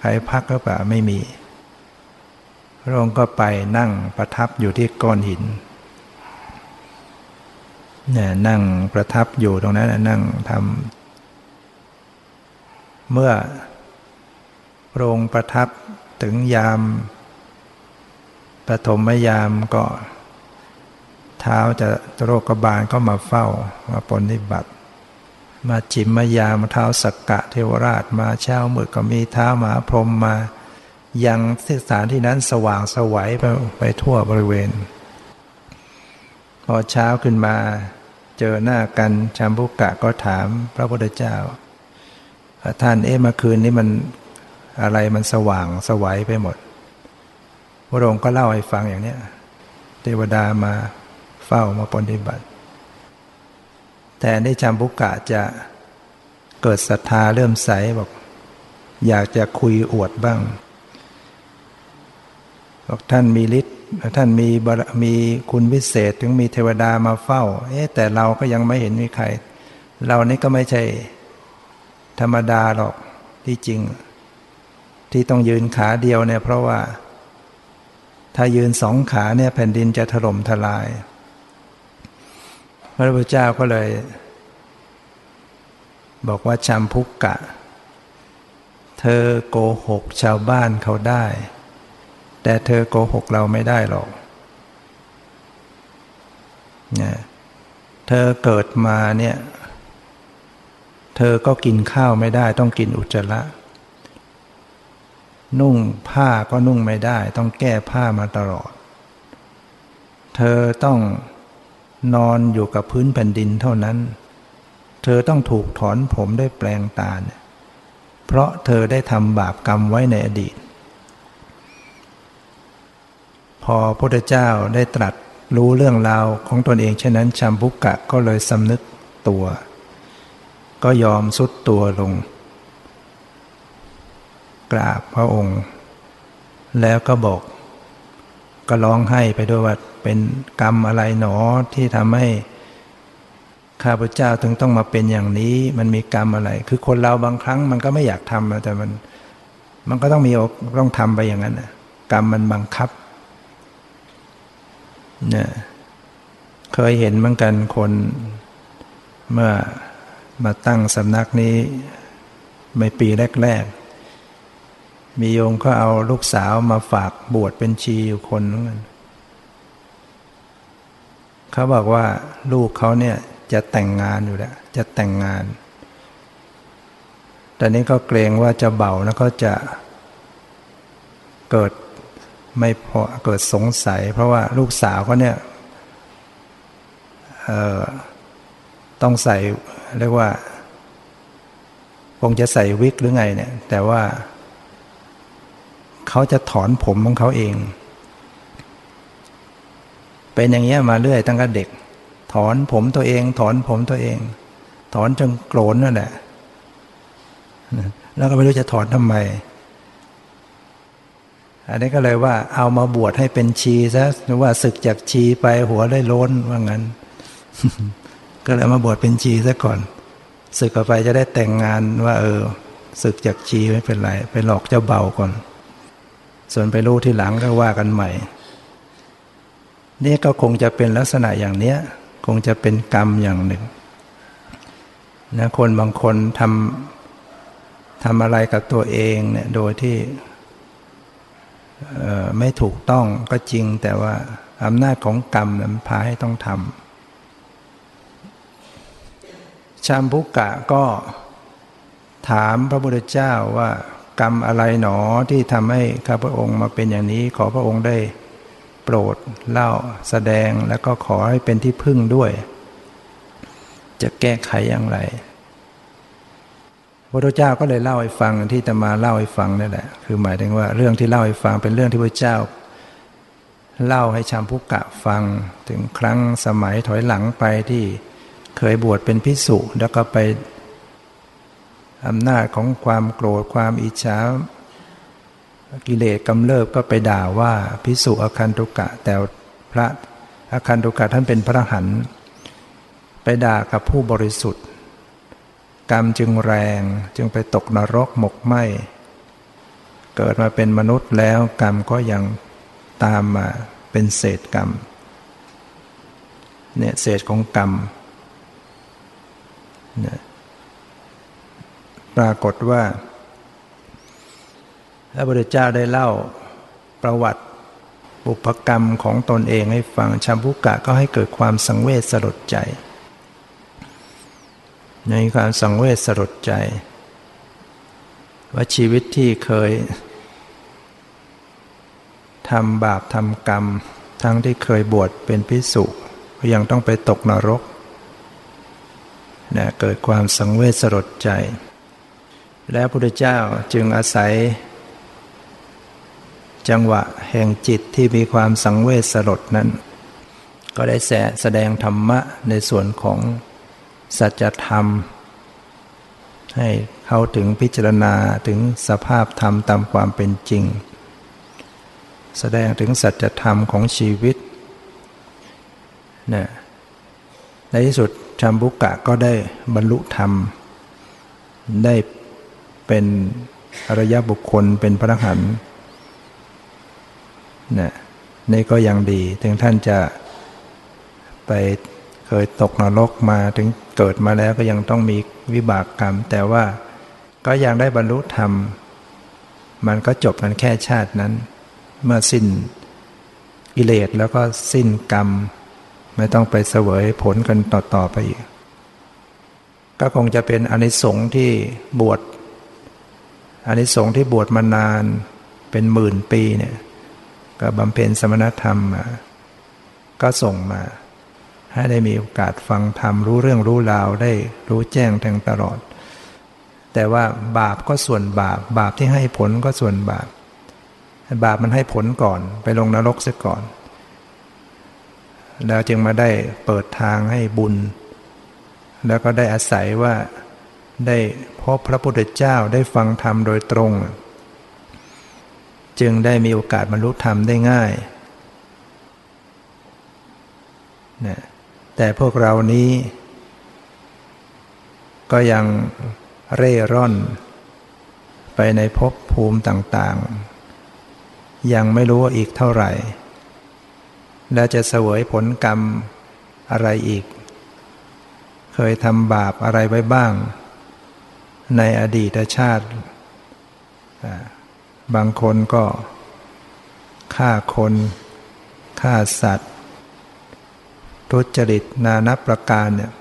ใครพักหรือเปล่าไม่มี พระองค์ก็ไปนั่งประทับอยู่ที่ก้อนหินเนี่ยนั่งประทับอยู่ตรงนั้นนั่งทำเมื่อพระองค์ประทับถึงยามปฐมยามก็ เท้าจะโรคกบาลก็มาเฝ้ามาปนิบัติ มาจิมมายามาเท้าสักกะเทวราชมาเช้ามืดก็มีเท้าหมาพรมมายังสถานที่นั้นสว่างสวัยไปไปทั่วบริเวณ พอเช้าขึ้นมาเจอหน้ากันชัมพุกะก็ถามพระพุทธเจ้า ท่านเอ๊ะมาคืนนี้มันอะไรมันสว่างสวัยไปหมด พระองค์ก็เล่าให้ฟังอย่างนี้เทวดามาเฝ้ามาปฏิบัติ แต่ในจำบุกะจะเกิดศรัทธาเริ่มใสบอก อยากจะคุยอวดบ้างบอกท่านมีฤทธิ์ท่านมีบารมีคุณวิเศษถึงมีเทวดามาเฝ้า เอ๊แต่เราก็ยังไม่เห็นมีใคร เรานี่ก็ไม่ใช่ ธรรมดาหรอกที่จริง ที่ต้องยืนขาเดียวเนี่ยเพราะว่า ถ้ายืนสองขาเนี่ยแผ่นดินจะถล่มทลาย ระพุทธเจ้าก็เลย บอกว่าชัมพุกกะ เธอโกหกชาวบ้านเขาได้ แต่เธอโกหกเราไม่ได้หรอกเนี่ยเธอเกิดมาเนี่ย เธอก็กินข้าวไม่ได้ ต้องกินอุจจาระ นุ่งผ้าก็นุ่งไม่ได้ ต้องแก้ผ้ามาตลอด เธอต้อง นอนอยู่กับพื้นแผ่นดินเท่านั้น เธอต้องถูกถอนผมด้วยแปลงตาเนี่ยเพราะเธอได้ทำบาปกรรมไว้ในอดีต พอพระพุทธเจ้าได้ตรัสรู้เรื่องราวของตนเองเช่นนั้นชัมพุกกะก็เลยสำนึกตัว ก็ยอมสุดตัวลง กราบพระองค์ แล้วก็บอก ก็ร้องไห้ไปด้วยว่าเป็นกรรมอะไรหนอที่ทำให้ข้าพเจ้าถึงต้องมาเป็นอย่างนี้ มันมีกรรมอะไร คือคนเราบางครั้งมันก็ไม่อยากทำแต่มันมันก็ต้องมีต้องทำไปอย่างนั้นกรรมมันบังคับเนี่ยเคยเห็นเหมือนกันคนเมื่อมาตั้งสำนักนี้ในปีแรกๆ มีโยมก็เอาลูกสาวมาฝากบวชเป็นชีอยู่คนนึงเขาบอกว่าลูกเขาเนี่ยจะแต่งงานอยู่แล้ว จะแต่งงาน แต่นี้ก็เกรงว่าจะเบาแล้วก็จะเกิดไม่พอเกิดสงสัย เพราะว่าลูกสาวเขาเนี่ยต้องใส่เรียกว่า คงจะใส่วิกหรือไงเนี่ย แต่ว่า เขาจะถอนผมของเขาเอง เป็นอย่างเงี้ยมาเรื่อยตั้งแต่เด็ก ถอนผมตัวเอง ถอนผมตัวเอง ถอนจนโกรนนั่นแหละแล้วก็ไม่รู้จะถอนทำไม อันนี้ก็เลยว่า เอามาบวชให้เป็นชีซะหรือว่าศึกจากชีไปหัวได้ล้นว่างั้น ก็เลยมาบวชเป็นชีซะก่อนศึกออกไปจะได้แต่งงานว่า เออศึกจากชีไม่เป็นไร ไปหลอกเจ้าเบาก่อน ส่วนไปรู้ที่หลังก็ว่ากันใหม่ นี่ก็คงจะเป็นลักษณะอย่างเนี้ย คงจะเป็นกรรมอย่างหนึ่งนะคนบางคนทำทำอะไรกับตัวเองเนี่ยโดยที่ไม่ถูกต้องก็จริงแต่ว่าอำนาจของกรรมมันพาให้ต้องทำชามพุกะก็ถามพระพุทธเจ้าว่า กรรมอะไรหนอที่ทำให้ข้าพระองค์มาเป็นอย่างนี้ ขอพระองค์ได้โปรดเล่าแสดงแล้วก็ขอให้เป็นที่พึ่งด้วย จะแก้ไขอย่างไรพระพุทธเจ้าก็เลยเล่าให้ฟังที่จะมาเล่าให้ฟังนั่แหละ คือหมายถึงว่าเรื่องที่เล่าให้ฟังเป็นเรื่องที่พระเจ้า เล่าให้ชามพุกะฟังถึงครั้งสมัยถอยหลังไปที่เคยบวชเป็นพิสุแล้วก็ไป อำนาจของความโกรธความอิจฉากิเลสกำเริบก็ไปด่าว่าพิสุอคันตุกะ แต่พระอคันตุกะท่านเป็นพระหันไปด่ากับผู้บริสุทธิ์ กรรมจึงแรงจึงไปตกนรกหมกไหมเกิดมาเป็นมนุษย์แล้วกรรมก็ยังตามมาเป็นเศษกรรมเนี่ยเศษของกรรมเนี่ย ปรากฏว่าพระพุทธเจ้าได้เล่าประวัติบุพกรรมของตนเองให้ฟังชัมพุกะก็ให้เกิดความสังเวชสลดใจ ในความสังเวชสลดใจ ว่าชีวิตที่เคยทำบาปทำกรรม ทั้งที่เคยบวชเป็นพิสุกยังต้องไปตกนรกนะเกิดความสังเวชสลดใจ แล้วพระพุทธเจ้าจึงอาศัย จังหวะแห่งจิตที่มีความสังเวชสลดนั้น ก็ได้แสดงธรรมะในส่วนของสัจธรรม ให้เข้าถึงพิจารณาถึงสภาพธรรมตามความเป็นจริง แสดงถึงสัจธรรมของชีวิตนะในที่สุดชัมบุกะก็ได้บรรลุธรรม ได้ เป็นอริยบุคคลเป็นพระหันนะนี่ก็ยังดี ถึงท่านจะไปเคยตกนรกมาถึงเกิดมาแล้วก็ยังต้องมีวิบากกรรม แต่ว่าก็ยังได้บรรลุธรรม มันก็จบกันแค่ชาตินั้น เมื่อสิ้นกิเลสแล้วก็สิ้นกรรม ไม่ต้องไปเสวยผลกันต่อ ๆ ไปอีก ก็คงจะเป็นอนิสงส์ที่บวช อนิสงส์ที่บวชมานานเป็นหมื่นปีเนี่ยก็บำเพ็ญสมณธรรมมา ก็ส่งมา ให้ได้มีโอกาสฟังธรรมรู้เรื่องรู้ราวได้รู้แจ้งแทงตลอด แต่ว่าบาปก็ส่วนบาป บาปที่ให้ผลก็ส่วนบาป บาปมันให้ผลก่อนไปลงนรกเสียก่อน แล้วจึงมาได้เปิดทางให้บุญ แล้วก็ได้อาศัยว่า ได้พบพระพุทธเจ้าได้ฟังธรรมโดยตรง จึงได้มีโอกาสบรรลุธรรมได้ง่ายนะแต่พวกเรานี้ ก็ยังเร่ร่อน ไปในภพภูมิต่างๆ ยังไม่รู้ว่าอีกเท่าไหร่ แล้วจะเสวยผลกรรมอะไรอีก เคยทำบาปอะไรไว้บ้าง ในอดีตชาติ บางคนก็ฆ่าคนฆ่าสัตว์ ทุจริตนานับประการเนี่ย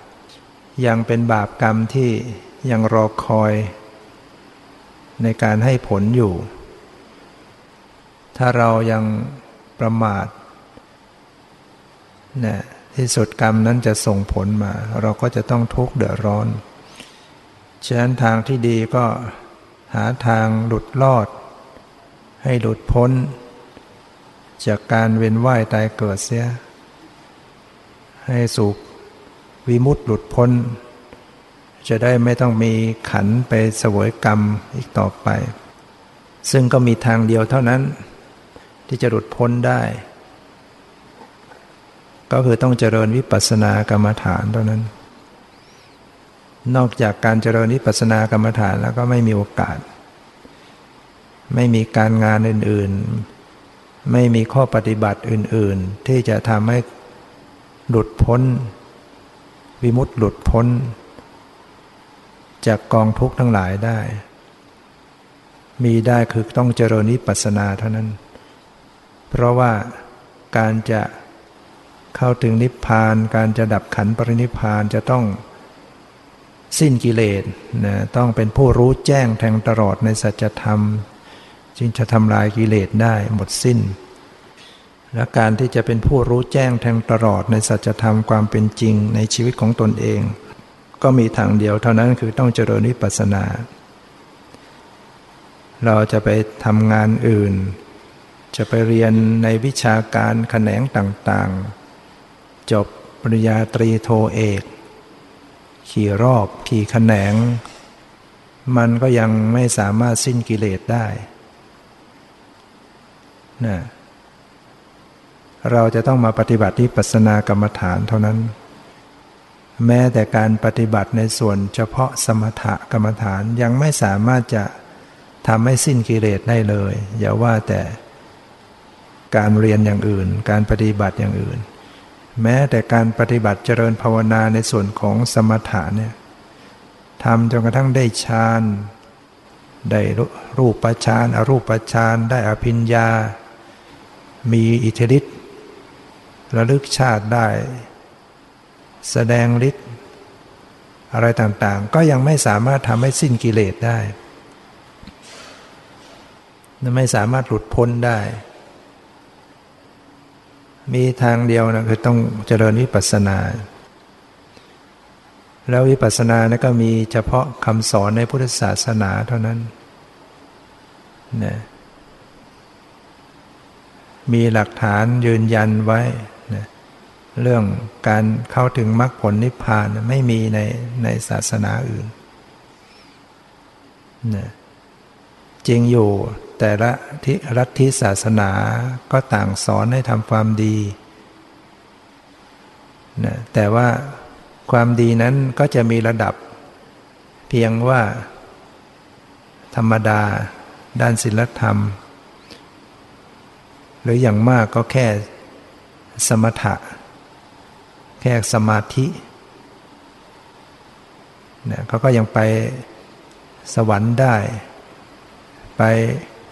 ยังเป็นบาปกรรมที่ยังรอคอยในการให้ผลอยู่ ถ้าเรายังประมาทนะที่สุดกรรมนั้นจะส่งผลมา เราก็จะต้องทุกข์เดือดร้อน ฉะนั้นทางที่ดีก็หาทางหลุดรอด ให้หลุดพ้น จากการเวียนว่ายตายเกิดเสีย ให้สุขวิมุตติหลุดพ้น จะได้ไม่ต้องมีขันไปเสวยกรรมอีกต่อไป ซึ่งก็มีทางเดียวเท่านั้น ที่จะหลุดพ้นได้ ก็คือต้องเจริญวิปัสสนากรรมฐานเท่านั้น นอกจากการเจริญวิปัสสนากรรมฐานแล้วก็ไม่มีโอกาส ไม่มีการงานอื่นๆ ไม่มีข้อปฏิบัติอื่นๆ ที่จะทำให้หลุดพ้น วิมุตติหลุดพ้น จากกองทุกข์ทั้งหลายได้ มีได้คือต้องเจริญนิปัสนาเท่านั้น เพราะว่าการจะเข้าถึงนิพพาน การจะดับขันปรินิพพานจะต้อง สิ้นกิเลสนะต้องเป็นผู้รู้แจ้งแทงตลอดในสัจธรรม จึงจะทำลายกิเลสได้หมดสิ้น และการที่จะเป็นผู้รู้แจ้งแทงตลอดในสัจธรรมความเป็นจริงในชีวิตของตนเอง ก็มีทางเดียวเท่านั้นคือต้องเจริญวิปัสสนา เราจะไปทำงานอื่น จะไปเรียนในวิชาการแขนงต่างๆ จบปริญญาตรีโทเอก ขี่รอบขี่แขนง มันก็ยังไม่สามารถสิ้นกิเลสได้นะเราจะต้องมาปฏิบัติที่ปัสนากรรมฐานเท่านั้น แม้แต่การปฏิบัติในส่วนเฉพาะสมถกรรมฐานยังไม่สามารถจะทำให้สิ้นกิเลสได้เลย อย่าว่าแต่การเรียนอย่างอื่น การปฏิบัติอย่างอื่น แม้แต่การปฏิบัติเจริญภาวนาในส่วนของสมถะเนี่ยทำจนกระทั่งได้ฌานได้รูปฌานอรูปฌานได้อภิญญา มีอิทธิฤทธิระลึกชาติได้ แสดงฤทธิ์อะไรต่างๆ ก็ยังไม่สามารถทำให้สิ้นกิเลสได้ ไม่สามารถหลุดพ้นได้ มีทางเดียวนะคือต้องเจริญวิปัสสนา แล้ววิปัสสนานะก็มีเฉพาะคำสอนในพุทธศาสนาเท่านั้นนะมีหลักฐานยืนยันไว้เรื่องการเข้าถึงมรรคผลนิพพานไม่มีในในศาสนาอื่นนะจริงอยู่ แต่ละทิรัฐทิศาสนาก็ต่างสอนให้ทำความดีนะแต่ว่าความดีนั้นก็จะมีระดับ เพียงว่า ธรรมดา ด้านศีลธรรม หรืออย่างมากก็แค่สมถะ แค่สมาธิเนี่ยเขาก็ยังไปสวรรค์ได้ ไป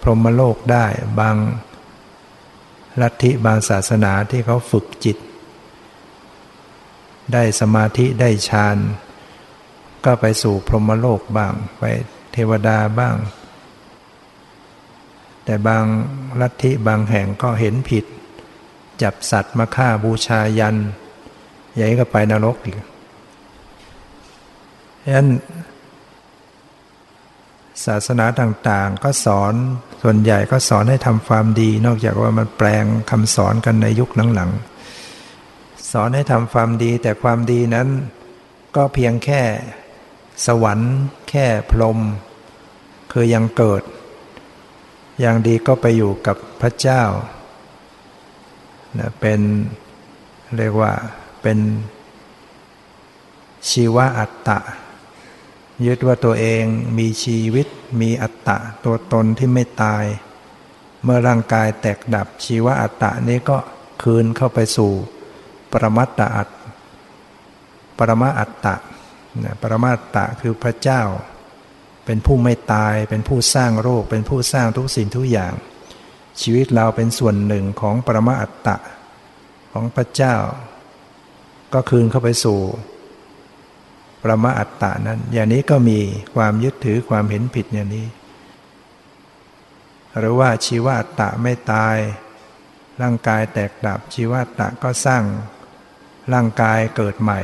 พรหมโลกได้บางลัทธิบางศาสนาที่เขาฝึกจิต ได้สมาธิได้ฌานก็ไปสู่พรหมโลกบ้าง ไปเทวดาบ้าง แต่บางลัทธิบางแห่งก็เห็นผิด จับสัตว์มาฆ่าบูชายัน ใหญ่ก็ไปนรกอีกฉะนั้น ศาสนาต่างๆ ก็สอนส่วนใหญ่ก็สอนให้ทำความดี นอกจากว่ามันแปลงคำสอนกันในยุคหลังๆสอนให้ทำความดี แต่ความดีนั้น ก็เพียงแค่สวรรค์ แค่พรมคือยังเกิด อย่างดีก็ไปอยู่กับพระเจ้านะเป็นเรียกว่าเป็นชีวะอัตตะ ยึดว่าตัวเองมีชีวิต มีอัตตะตัวตนที่ไม่ตาย เมื่อร่างกายแตกดับชีวะอัตตะนี้ก็คืนเข้าไปสู่ ปรมัตตอัตปรมาอัตตะปรมาอัตตะคือพระเจ้า เป็นผู้ไม่ตาย เป็นผู้สร้างโรค เป็นผู้สร้างทุกสิ่งทุกอย่าง ชีวิตเราเป็นส่วนหนึ่งของปรมาอัตตะของพระเจ้า ก็คืนเข้าไปสู่ ประมาอัตตานั้น อย่างนี้ก็มีความยึดถือความเห็นผิดอย่างนี้ หรือว่าชีวาตตะไม่ตาย ร่างกายแตกดับชีวาตตะก็สร้าง ร่างกายเกิดใหม่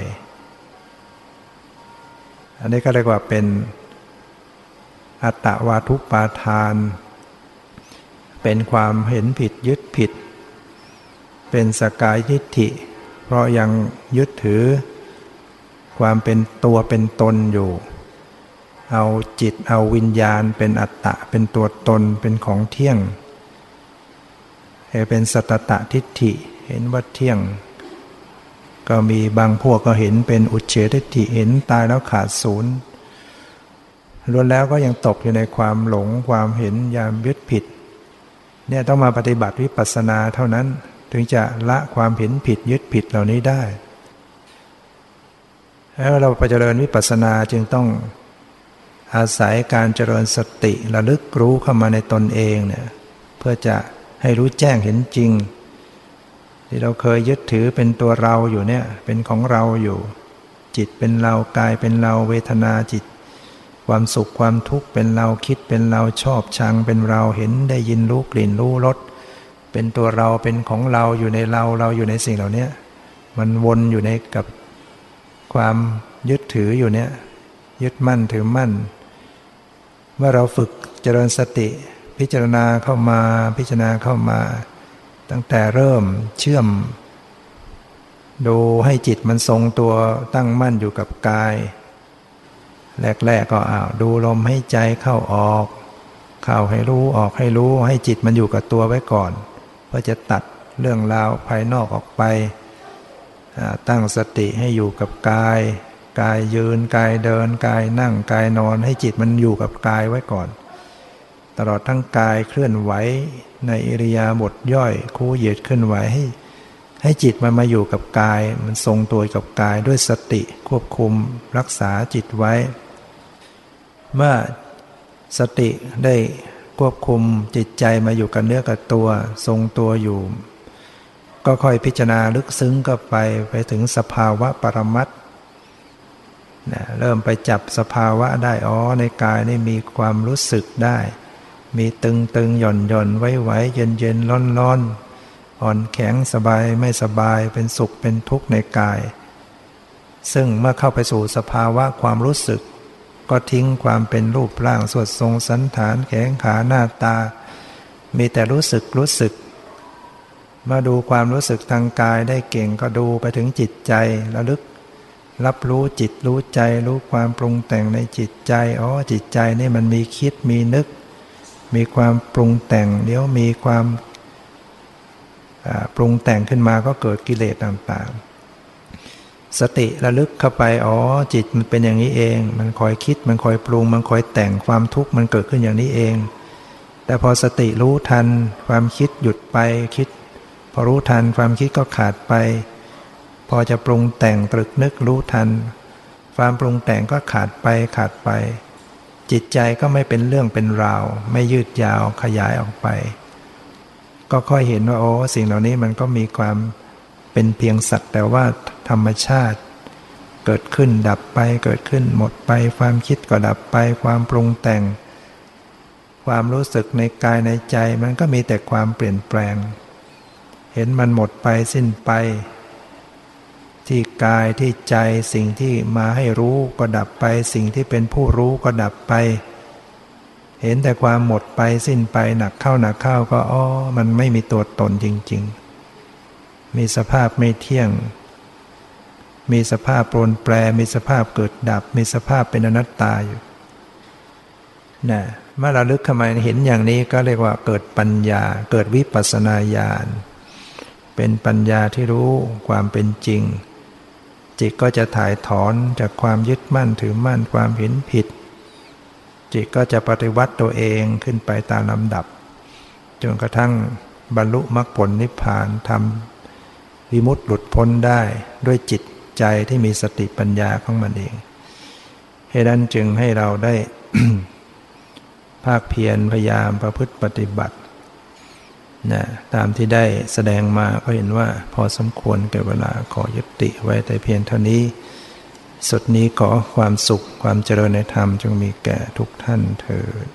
อันนี้ก็เรียกว่าเป็นอัตตวาทุปาทาน เป็นความเห็นผิดยึดผิด เป็นสกายทิฏฐิเพราะยังยึดถือ ความเป็นตัวเป็นตนอยู่ เอาจิตเอาวิญญาณเป็นอัตตะ เป็นตัวตนเป็นของเที่ยงเป็นสัตตะทิฏฐิเห็นว่าเที่ยง ก็มีบางพวกก็เห็นเป็นอุเฉทิฏฐิเห็นตายแล้วขาดศูนย์ล้วนแล้วก็ยังตกอยู่ในความหลงความเห็นยามยึดผิดเนี่ยต้องมาปฏิบัติวิปัสสนาเท่านั้น ถึงจะละความเห็นผิดยึดผิดเหล่านี้ได้ แล้วเราไปเจริญวิปัสสนาจึงต้องอาศัยการเจริญสติระลึกรู้เข้ามาในตนเองเนี่ยเพื่อจะให้รู้แจ้งเห็นจริง ที่เราเคยยึดถือเป็นตัวเราอยู่เนี่ยเป็นของเราอยู่ จิตเป็นเรากายเป็นเราเวทนาจิต ความสุขความทุกข์เป็นเราคิดเป็นเราชอบชังเป็นเราเห็นได้ยินรู้กลิ่นรู้รสเป็นตัวเราเป็นของเราอยู่ในเราเราอยู่ในสิ่งเหล่านี้มันวนอยู่ในกับ ความยึดถืออยู่เนี้ยยึดมั่นถือมั่นเมื่อเราฝึกเจริญสติ พิจารณาเข้ามาพิจารณาเข้ามา ตั้งแต่เริ่มเชื่อม ดูให้จิตมันทรงตัวตั้งมั่นอยู่กับกาย แรก ๆ ก็อ้าวดูลมให้ใจเข้าออก เข้าให้รู้ออกให้รู้ให้จิตมันอยู่กับตัวไว้ก่อน เพื่อจะตัดเรื่องราวภายนอกออกไป ตั้งสติให้อยู่กับกาย กายยืนกายเดิน กายนั่งกายนอนให้จิตมันอยู่กับกายไว้ก่อน ตลอดทั้งกายเคลื่อนไหวในอิริยาบถย่อยคู่เหยียดเคลื่อนไหวให้ให้จิตมันมาอยู่กับกาย มันทรงตัวกับกายด้วยสติควบคุมรักษาจิตไว้ เมื่อสติได้ควบคุมจิตใจมาอยู่กับเนื้อกับตัว ทรงตัวอยู่ ก็ค่อยพิจารณาลึกซึ้งก็ไปไปถึงสภาวะปรมัตนะเริ่มไปจับสภาวะได้อ๋อในกายนี่มีความรู้สึกได้ มีตึงตึงหย่อนหย่อนไว้ไว้เย็นเย็นร้อนร้อนอ่อนแข็งสบายไม่สบายเป็นสุขเป็นทุกข์ในกาย ซึ่งเมื่อเข้าไปสู่สภาวะความรู้สึก ก็ทิ้งความเป็นรูปร่างสวดทรงสันฐานแขงขาหน้าตา มีแต่รู้สึกรู้สึก มาดูความรู้สึกทางกายได้เก่งก็ดูไปถึงจิตใจระลึก รับรู้จิตรู้ใจรู้ความปรุงแต่งในจิตใจอ๋อจิตใจนี่มันมีคิดมีนึก มีความปรุงแต่งเดี๋ยวมีความปรุงแต่งขึ้นมาก็เกิดกิเลสต่างๆ สติระลึกเข้าไปอ๋อจิตมันเป็นอย่างนี้เอง มันคอยคิดมันคอยปรุง มันคอยแต่งความทุกข์มันเกิดขึ้นอย่างนี้เอง แต่พอสติรู้ทันความคิดหยุดไปคิด พอรู้ทันความคิดก็ขาดไป พอจะปรุงแต่งตรึกนึกรู้ทัน ความปรุงแต่งก็ขาดไปขาดไป จิตใจก็ไม่เป็นเรื่องเป็นราว ไม่ยืดยาวขยายออกไป ก็ค่อยเห็นว่าโอ้สิ่งเหล่านี้มันก็มีความเป็นเพียงสักแต่ว่าธรรมชาติ เกิดขึ้นดับไปเกิดขึ้นหมดไป ความคิดก็ดับไป ความปรุงแต่ง ความรู้สึกในกายในใจมันก็มีแต่ความเปลี่ยนแปลง เห็นมันหมดไปสิ้นไป ที่กายที่ใจสิ่งที่มาให้รู้ก็ดับไป สิ่งที่เป็นผู้รู้ก็ดับไป เห็นแต่ความหมดไปสิ้นไปหนักเข้าหนักเข้าก็อ๋อมันไม่มีตัวตนจริง ๆ มีสภาพไม่เที่ยง มีสภาพปรนแปร มีสภาพเกิดดับ มีสภาพเป็นอนัตตาอยู่นะเมื่อเราลึกเข้ามาเห็นอย่างนี้ก็เรียกว่าเกิดปัญญา เกิดวิปัสนาญาณ เป็นปัญญาที่รู้ความเป็นจริง จิตก็จะถ่ายถอนจากความยึดมั่นถือมั่นความเห็นผิด จิตก็จะปฏิวัติตัวเองขึ้นไปตามลำดับ จนกระทั่งบรรลุมรรคผลนิพพานทำวิมุตต์หลุดพ้นได้ด้วยจิตใจที่มีสติปัญญาของมันเองเหตุนั้นจึงให้เราได้ ภาคเพียรพยายามประพฤติปฏิบัติ นะตามที่ได้แสดงมาก็เห็นว่าพอสมควรแก่เวลาขอยุติไว้แต่เพียงเท่านี้ สุดนี้ขอความสุขความเจริญในธรรมจงมีแก่ทุกท่านเถิด